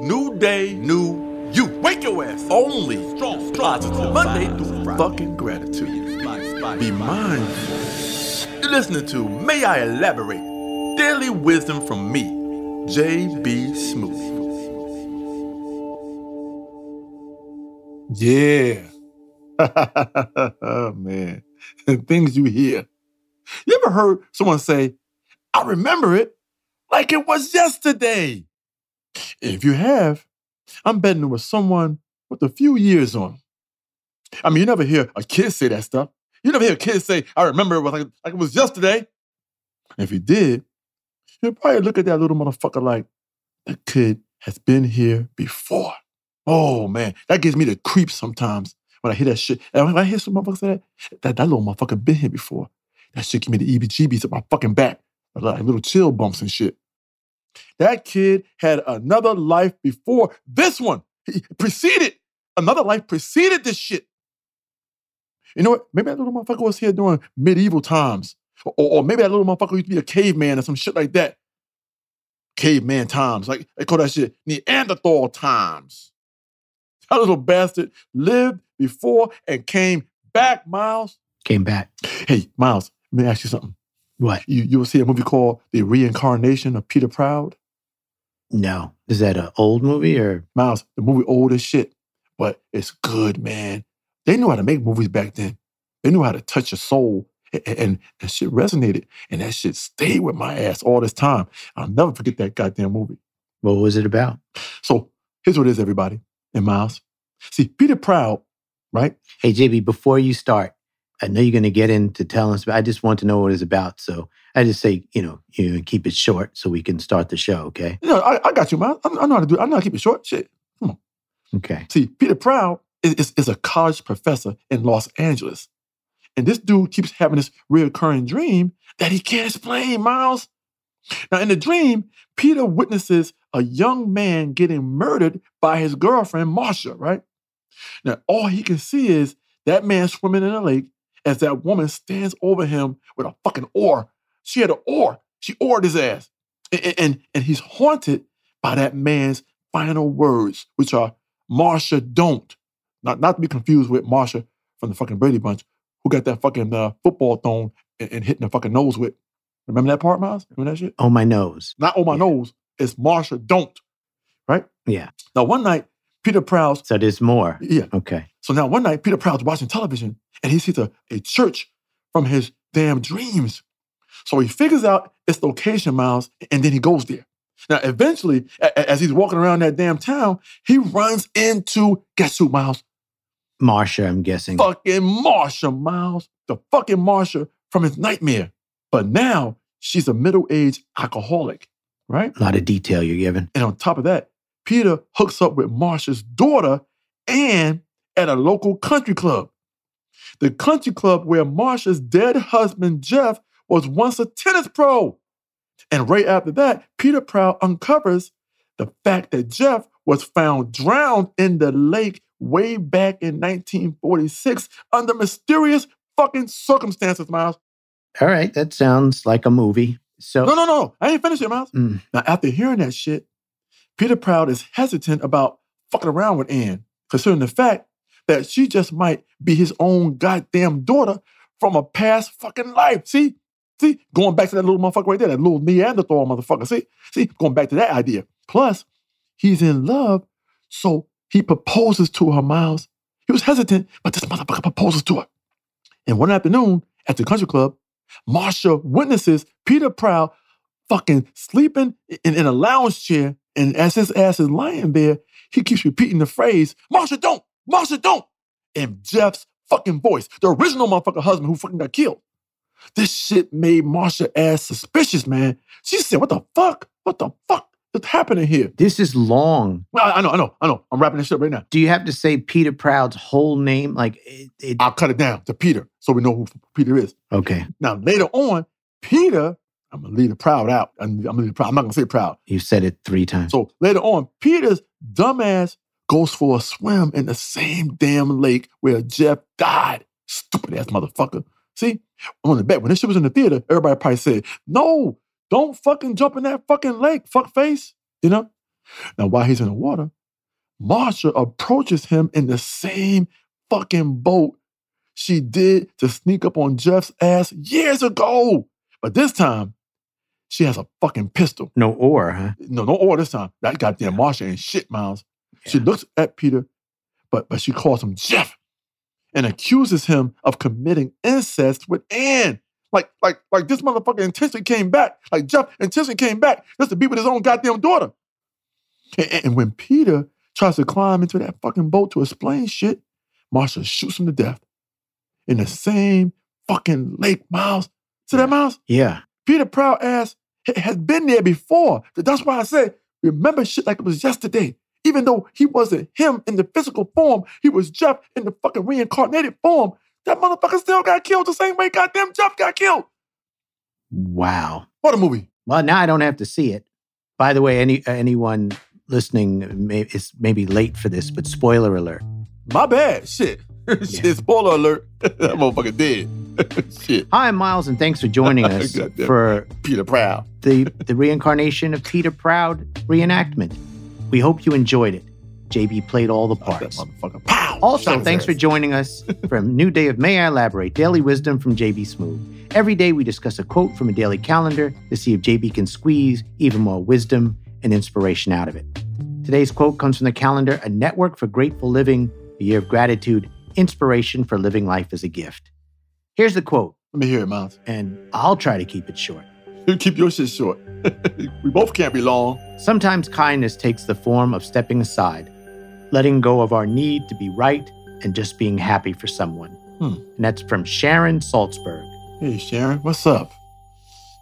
New day, new you. Wake your ass. Only strong, positive. Monday through Friday. Fucking gratitude. Be mindful. You're listening to May I Elaborate? Daily wisdom from me, J.B. Smoove. Yeah. oh, Man, things you hear. You ever heard someone say, I remember it like it was yesterday? If you have, I'm betting it was someone with a few years on. I mean, you never hear a kid say that stuff. You never hear a kid say, I remember it was like, like it was yesterday. If you did, you'd probably look at that little motherfucker like, that kid has been here before. Oh man, that gives me the creeps sometimes when I hear that shit. And when I hear some motherfucker say that, that, that little motherfucker been here before. That shit give me the EBGBs up my fucking back. Like little chill bumps and shit. That kid had another life before this one. He preceded, another life preceded this shit. You know what? Maybe that little motherfucker was here during medieval times. Or, or maybe that little motherfucker used to be a caveman or some shit like that. Caveman times. Like they call that shit Neanderthal times. That little bastard lived before and came back, Miles. Came back. Hey, Miles, let me ask you something. What? You you will see a movie called The Reincarnation of Peter Proud. No. Is that an old movie or Miles, the movie old as shit, but it's good, man. They knew how to make movies back then. They knew how to touch your soul, and, and that shit resonated, and that shit stayed with my ass all this time. I'll never forget that goddamn movie. what was it about? So here's what it is, everybody, and Miles. See, Peter Proud, right? Hey, JB, before you start, I know you're going to get into telling us, but I just want to know what it's about. So I just say, you know, you keep it short so we can start the show, okay? Know, I, I got you, Miles. I, I know how to do. it. I know how to keep it short. Shit. Come on. Okay. See, Peter Proud is, is, is a college professor in Los Angeles. And this dude keeps having this reoccurring dream that he can't explain, Miles. Now, in the dream, Peter witnesses a young man getting murdered by his girlfriend, Marsha, right? Now, all he can see is that man swimming in a lake as that woman stands over him with a fucking oar. She had an oar. She oared his ass. And, and, and he's haunted by that man's final words, which are, Marsha, don't. Not, not to be confused with Marsha from the fucking Brady Bunch, who got that fucking uh, football thrown and, and hitting the fucking nose with. Remember that part, Miles? Remember that shit? On my nose. Not on my Yeah. nose. It's Marsha, don't. Right? Yeah. Now, one night, Peter Proud's, So there's more. yeah. Okay. So now one night, Peter Proud's watching television and he sees a, a church from his damn dreams. So he figures out its location, Miles, and then he goes there. Now, eventually, a- as he's walking around that damn town, he runs into, guess who, Miles? Marsha, I'm guessing. fucking Marsha, Miles. The fucking Marsha from his nightmare. But now she's a middle-aged alcoholic, right? A lot of detail you're giving. And on top of that, Peter hooks up with Marsha's daughter and at a local country club. The country club where Marsha's dead husband, Jeff, was once a tennis pro. And right after that, Peter Proud uncovers the fact that Jeff was found drowned in the lake way back in 1946 under mysterious fucking circumstances, Miles. All right. That sounds like a movie. So, No, no, no. I ain't finished yet, Miles. Mm. Now, after hearing that shit, Peter Proud is hesitant about fucking around with Anne, considering the fact that she just might be his own goddamn daughter from a past fucking life. See? See? Going back to that little motherfucker right there, that little Neanderthal motherfucker. See? See? Going back to that idea. Plus, he's in love, so he proposes to her, Miles. He was hesitant, but this motherfucker proposes to her. And one afternoon at the country club, Marsha witnesses Peter Proud fucking sleeping in, in a lounge chair. And as his ass is lying there, he keeps repeating the phrase, Marsha, don't! Marsha, don't! In Jeff's fucking voice, the original motherfucker husband who fucking got killed. This shit made Marsha ass suspicious, man. She said, What the fuck? What the fuck is happening here? this is long. Well, I I know, I know, I know. I'm wrapping this shit up right now. Do you have to say Peter Proud's whole name? Like, it, it, I'll cut it down to Peter so we know who Peter is. okay. Now, later on, Peter, I'm gonna leave the proud out. I'm, I'm, gonna the proud. I'm not gonna say proud. You said it three times. So later on, Peter's dumbass goes for a swim in the same damn lake where Jeff died. Stupid ass motherfucker. See, I'm on the bet when this shit was in the theater, everybody probably said, "No, don't fucking jump in that fucking lake, fuck face." You know. Now, while he's in the water, Marsha approaches him in the same fucking boat she did to sneak up on Jeff's ass years ago. But this time, she has a fucking pistol. No or, huh? No, no or this time. That goddamn Marsha ain't shit, Miles. She looks at Peter, but but she calls him Jeff and accuses him of committing incest with Anne. Like, like, like this motherfucker intentionally came back. Like Jeff intentionally came back just to be with his own goddamn daughter. And, and- and when Peter tries to climb into that fucking boat to explain shit, Marsha shoots him to death in the same fucking lake, Miles. See that, Miles? Yeah. Peter Proud ass ha- has been there before. That's why I say, remember shit like it was yesterday. Even though he wasn't him in the physical form, he was Jeff in the fucking reincarnated form. That motherfucker still got killed the same way goddamn Jeff got killed. Wow. What a movie. Well, now I don't have to see it. By the way, any uh, anyone listening may, is maybe late for this, but spoiler alert. My bad. Shit. shit, spoiler alert. that motherfucker dead. shit. Hi, I'm Miles, and thanks for joining us for Peter Proud. the, the reincarnation of Peter Proud reenactment. We hope you enjoyed it. JB played all the parts. Pow! Also, thanks for joining us for a new day of May I Elaborate Daily Wisdom from JB Smoove. Every day we discuss a quote from a daily calendar to see if JB can squeeze even more wisdom and inspiration out of it. Today's quote comes from the calendar A Network for Grateful Living, a year of gratitude, inspiration for living life as a gift. Here's the quote, Let me hear it, Miles. and I'll try to keep it short. Keep your shit short. we both can't be long. Sometimes kindness takes the form of stepping aside, letting go of our need to be right, and just being happy for someone. Hmm. And that's from Sharon Salzberg. Hey, Sharon, what's up?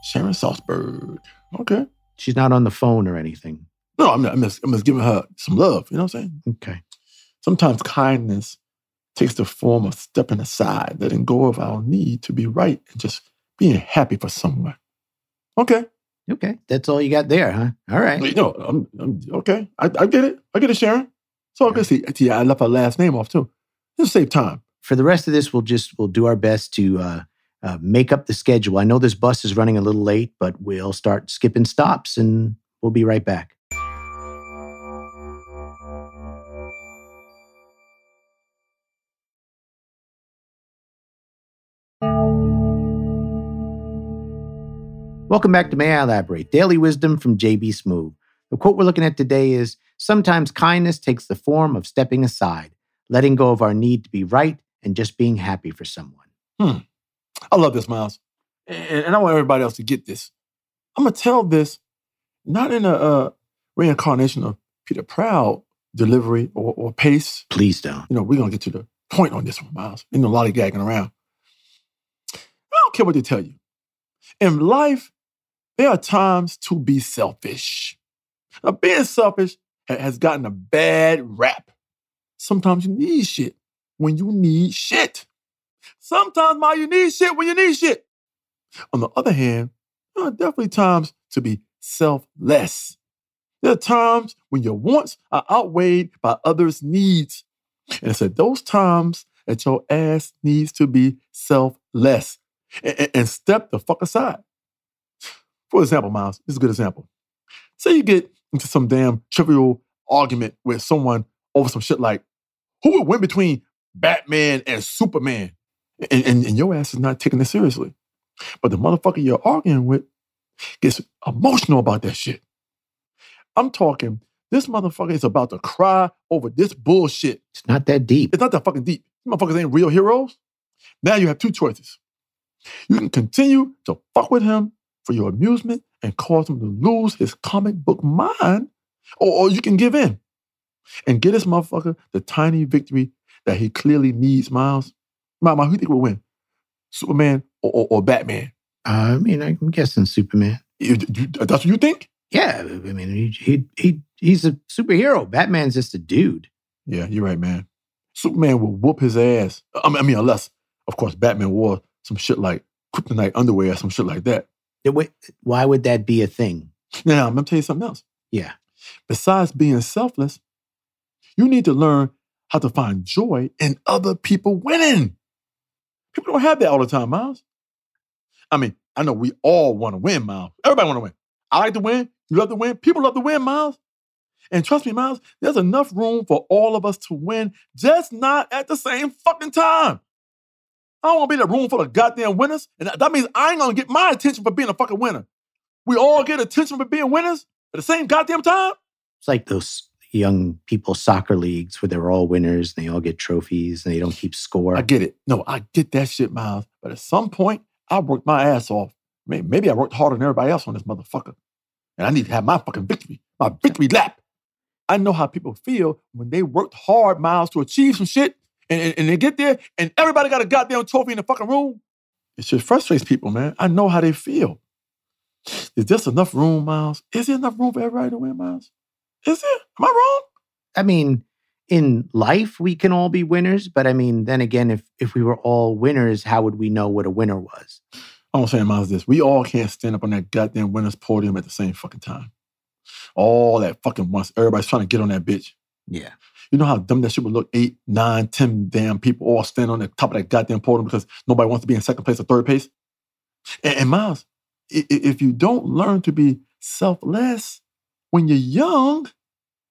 Sharon Salzberg. Okay. She's not on the phone or anything. No, I'm, I'm, just, I'm just giving her some love. You know what I'm saying? Okay. Sometimes kindness takes the form of stepping aside, letting go of our need to be right, and just being happy for someone. Okay. Okay. That's all you got there, huh? All right. You know, I'm, I'm okay. I, I get it. I get it, Sharon. So I can see. see, I left her last name off too. Just save time. For the rest of this, we'll just we'll do our best to uh, uh, make up the schedule. I know this bus is running a little late, but we'll start skipping stops, and we'll be right back. Welcome back to May I Elaborate Daily Wisdom from JB Smoove. The quote we're looking at today is Sometimes kindness takes the form of stepping aside, letting go of our need to be right, and just being happy for someone. Hmm. I love this, Miles. And, and I want everybody else to get this. I'm going to tell this not in a uh, reincarnation of Peter Proud delivery or, or pace. Please don't. You know, we're going to get to the point on this one, Miles. Ain't no lollygagging around. I don't care what they tell you. In life, there are times to be selfish. Now, being selfish has gotten a bad rap. Sometimes you need shit when you need shit. Sometimes, my, you need shit when you need shit. On the other hand, there are definitely times to be selfless. There are times when your wants are outweighed by others' needs. And it's at those times that your ass needs to be selfless and, and- and step the fuck aside. For example, Miles, this is a good example. Say you get into some damn trivial argument with someone over some shit like, who would win between Batman and Superman? And, and, and your ass is not taking it seriously. But the motherfucker you're arguing with gets emotional about that shit. I'm talking, this motherfucker is about to cry over this bullshit. It's not that deep. It's not that fucking deep. These motherfuckers ain't real heroes. Now you have two choices. You can continue to fuck with him for your amusement and cause him to lose his comic book mind, or, or you can give in and get this motherfucker the tiny victory that he clearly needs, Miles. Mama, who do you think will win? Superman or, or, or Batman? Uh, I mean, I'm guessing Superman. You- you- that's what you think? Yeah, I mean, he, he, he he's a superhero. Batman's just a dude. Yeah, you're right, man. Superman will whoop his ass. I mean, I mean, unless, of course, Batman wore some shit like kryptonite underwear or some shit like that. Why would that be a thing? Now, I'm gonna tell you something else. Yeah. Besides being selfless, you need to learn how to find joy in other people winning. People don't have that all the time, Miles. I mean, I know we all want to win, Miles. Everybody want to win. I like to win. You love to win. People love to win, Miles. And trust me, Miles, there's enough room for all of us to win, just not at the same fucking time. I don't want to be in a room full of goddamn winners. And that means I ain't gonna get my attention for being a fucking winner. We all get attention for being winners at the same goddamn time. It's like those young people soccer leagues where they're all winners and they all get trophies and they don't keep score. I get it. No, I get that shit, Miles. But at some point, I worked my ass off. Maybe I worked harder than everybody else on this motherfucker. And I need to have my fucking victory, my victory lap. I know how people feel when they worked hard, Miles, to achieve some shit and, and, and they get there and everybody got a goddamn trophy in the fucking room. It just frustrates people, man. I know how they feel. Is this enough room, Miles? Is there enough room for everybody to win, Miles? Is there? Am I wrong? I mean, in life we can all be winners, but I mean, then again, if if we were all winners, how would we know what a winner was? I'm saying, Miles, this. We all can't stand up on that goddamn winner's podium at the same fucking time. All that fucking once. Everybody's trying to get on that bitch. Yeah. You know how dumb that shit would look? Eight, nine, ten damn people all stand on the top of that goddamn podium because nobody wants to be in second place or third place. And, and Miles, if you don't learn to be selfless when you're young,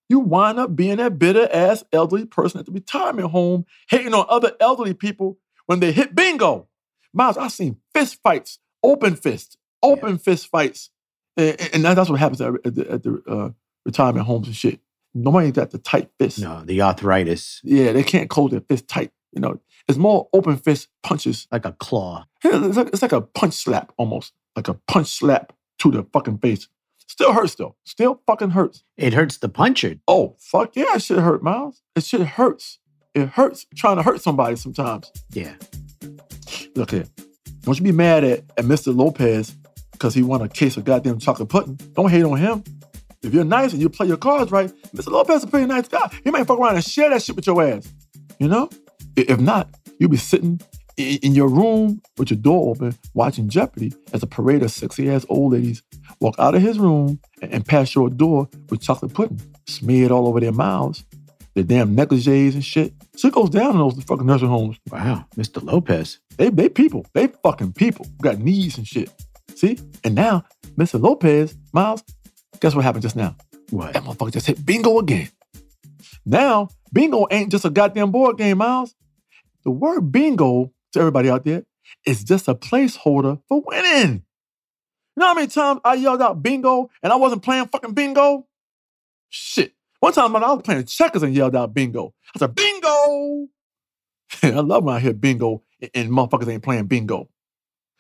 you wind up being that bitter ass elderly person at the retirement home, hating on other elderly people when they hit bingo. Miles, I've seen fist fights, open fists, open yeah. fist fights. And, and, that's what happens at, the, at the uh, retirement homes and shit. Nobody got the tight fist. No, the arthritis. Yeah, they can't close their fist tight. You know, it's more open fist punches. Like a claw. It's like, it's like a punch slap almost. Like a punch slap to the fucking face. Still hurts though. Still fucking hurts. It hurts the puncher. Oh, fuck yeah, it should hurt, Miles. It should hurts. It hurts trying to hurt somebody sometimes. Yeah. Look here. Don't you be mad at, at Mr. Lopez because he won a case of goddamn chocolate pudding. Don't hate on him. If you're nice and you play your cards right, Mr. Lopez is a pretty nice guy. He might fuck around and share that shit with your ass. You know? If not, you'll be sitting in your room with your door open watching Jeopardy as a parade of sexy ass old ladies walk out of his room and pass your door with chocolate pudding smeared all over their mouths, their damn negligees and shit. Shit goes down in those fucking nursing homes. Wow, Mr. Lopez. They they people. They fucking people. Got knees and shit. See? And now, Mr. Lopez, Miles, guess what happened just now? What? That motherfucker just hit bingo again. Now, bingo ain't just a goddamn board game, Miles. The word bingo, to everybody out there, is just a placeholder for winning. You know how many times I yelled out bingo and I wasn't playing fucking bingo? Shit. One time I was playing checkers and yelled out bingo. I said, bingo! I love when I hear bingo and motherfuckers ain't playing bingo.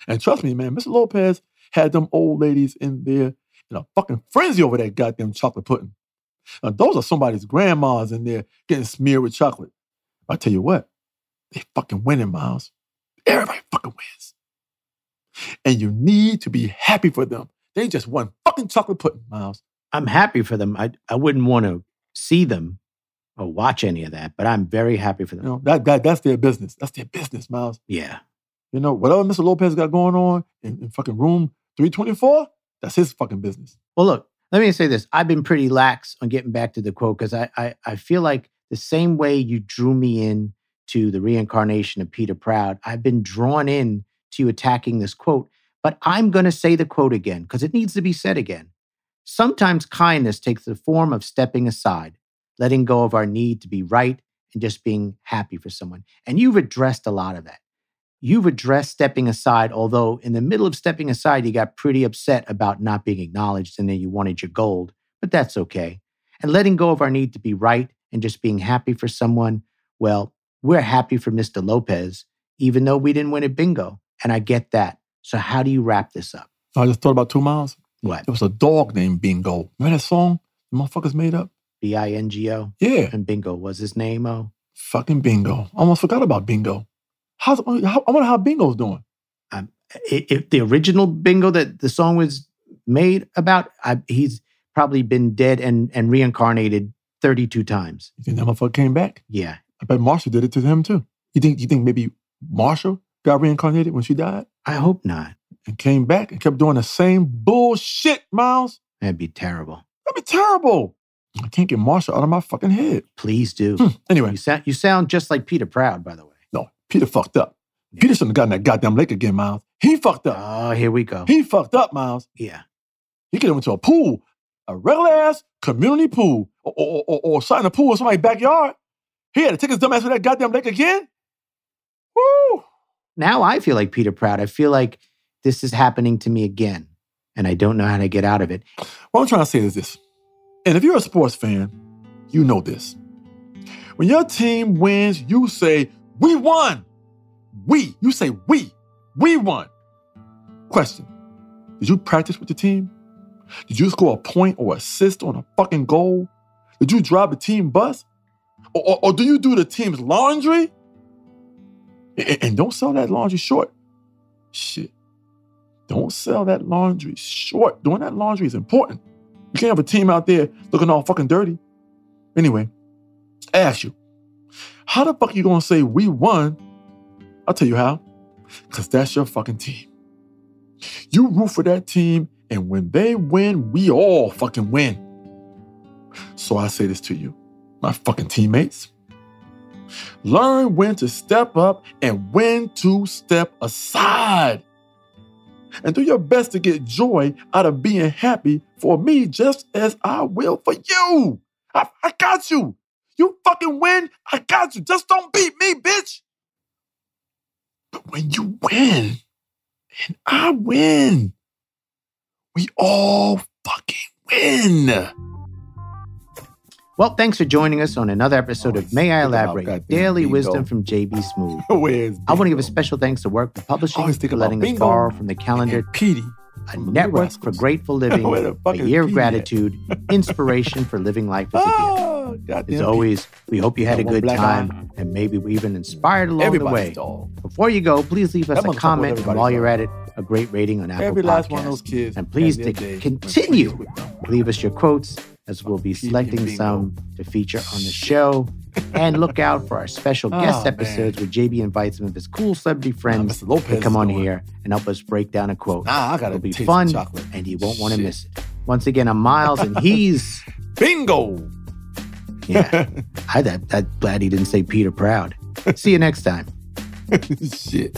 And trust me, man, Mr. Lopez had them old ladies in there in a fucking frenzy over that goddamn chocolate pudding. Now, those are somebody's grandmas in there getting smeared with chocolate. I tell you what, they fucking winning, Miles. Everybody fucking wins. And you need to be happy for them. They just won fucking chocolate pudding, Miles. I'm happy for them. I, I wouldn't want to see them or watch any of that, but I'm very happy for them. You know, that, that that's their business. That's their business, Miles. Yeah. You know, whatever Mr. Lopez got going on in, in fucking room 324, that's his fucking business. Well, look, let me say this. I've been pretty lax on getting back to the quote because I, I, I feel like the same way you drew me in to the reincarnation of Peter Proud, I've been drawn in to you attacking this quote. But I'm going to say the quote again because it needs to be said again. Sometimes kindness takes the form of stepping aside, letting go of our need to be right and just being happy for someone. And you've addressed a lot of that. You've addressed stepping aside, although in the middle of stepping aside, you got pretty upset about not being acknowledged and then you wanted your gold, but that's okay. And letting go of our need to be right and just being happy for someone, well, we're happy for Mr. Lopez, even though we didn't win at bingo. And I get that. So, how do you wrap this up? I just thought about two miles. What? There was a dog named Bingo. Remember that song the motherfuckers made up? B I N G O? Yeah. And Bingo was his name, oh? Fucking Bingo. I almost forgot about Bingo. How's, how, I wonder how Bingo's doing. Um, if the original Bingo that the song was made about, I, he's probably been dead and, and reincarnated 32 times. You think that motherfucker came back? Yeah. I bet Marshall did it to him too. You think you think maybe Marshall got reincarnated when she died? I hope not. And came back and kept doing the same bullshit, Miles? That'd be terrible. That'd be terrible. I can't get Marshall out of my fucking head. Please do. Hmm. Anyway. You sound, you sound just like Peter Proud, by the way. Peter fucked up. Yeah. Peter shouldn't have gotten that goddamn lake again, Miles. He fucked up. Oh, here we go. He fucked up, Miles. Yeah. He could have went to a pool a regular ass community pool or, or, or, or shot in a pool in somebody's backyard. He had to take his dumb ass to that goddamn lake again. Woo! Now I feel like Peter Proud. I feel like this is happening to me again, and I don't know how to get out of it. What I'm trying to say is this. And if you're a sports fan, you know this. When your team wins, you say, We won. We. You say, We. We won. Question Did you practice with the team? Did you score a point or assist on a fucking goal? Did you drive the team bus? Or, or, or do you do the team's laundry? And, and don't sell that laundry short. Shit. Don't sell that laundry short. Doing that laundry is important. You can't have a team out there looking all fucking dirty. Anyway, I ask you, how the fuck are you gonna say we won? I'll tell you how. Cause that's your fucking team. You root for that team, and when they win, we all fucking win. So I say this to you, my fucking teammates. Learn when to step up and when to step aside. And do your best to get joy out of being happy for me just as I will for you. I, I got you. You fucking win, I got you. Just don't beat me, bitch. But when you win and I win, we all fucking win. Well, thanks for joining us on another episode of May I Elaborate Daily bingo. Wisdom from JB Smoove. I want to give a special thanks to Workman Publishing for letting us borrow from the calendar Petey. A network for grateful living, a year of gratitude, inspiration for living life as a gift. As always, we hope you had a good time and maybe we even inspired along the way. Before you go, please leave us That a comment and everybody's while you're at it, a great rating on Apple Every last one of Podcasts. those kids. And please to continue. Prince was with them. Leave us your quotes as we'll be selecting some to feature on the show. And look out for our special oh, guest Oh, man. episodes where JB invites some of his cool celebrity friends. Lopez to come on here and help us break down a quote. Nah, I gotta It'll be fun chocolate. and you won't want to miss it. Once again, I'm Miles and he's Bingo. yeah. I that that glad he didn't say Peter Proud. See you next time. Shit.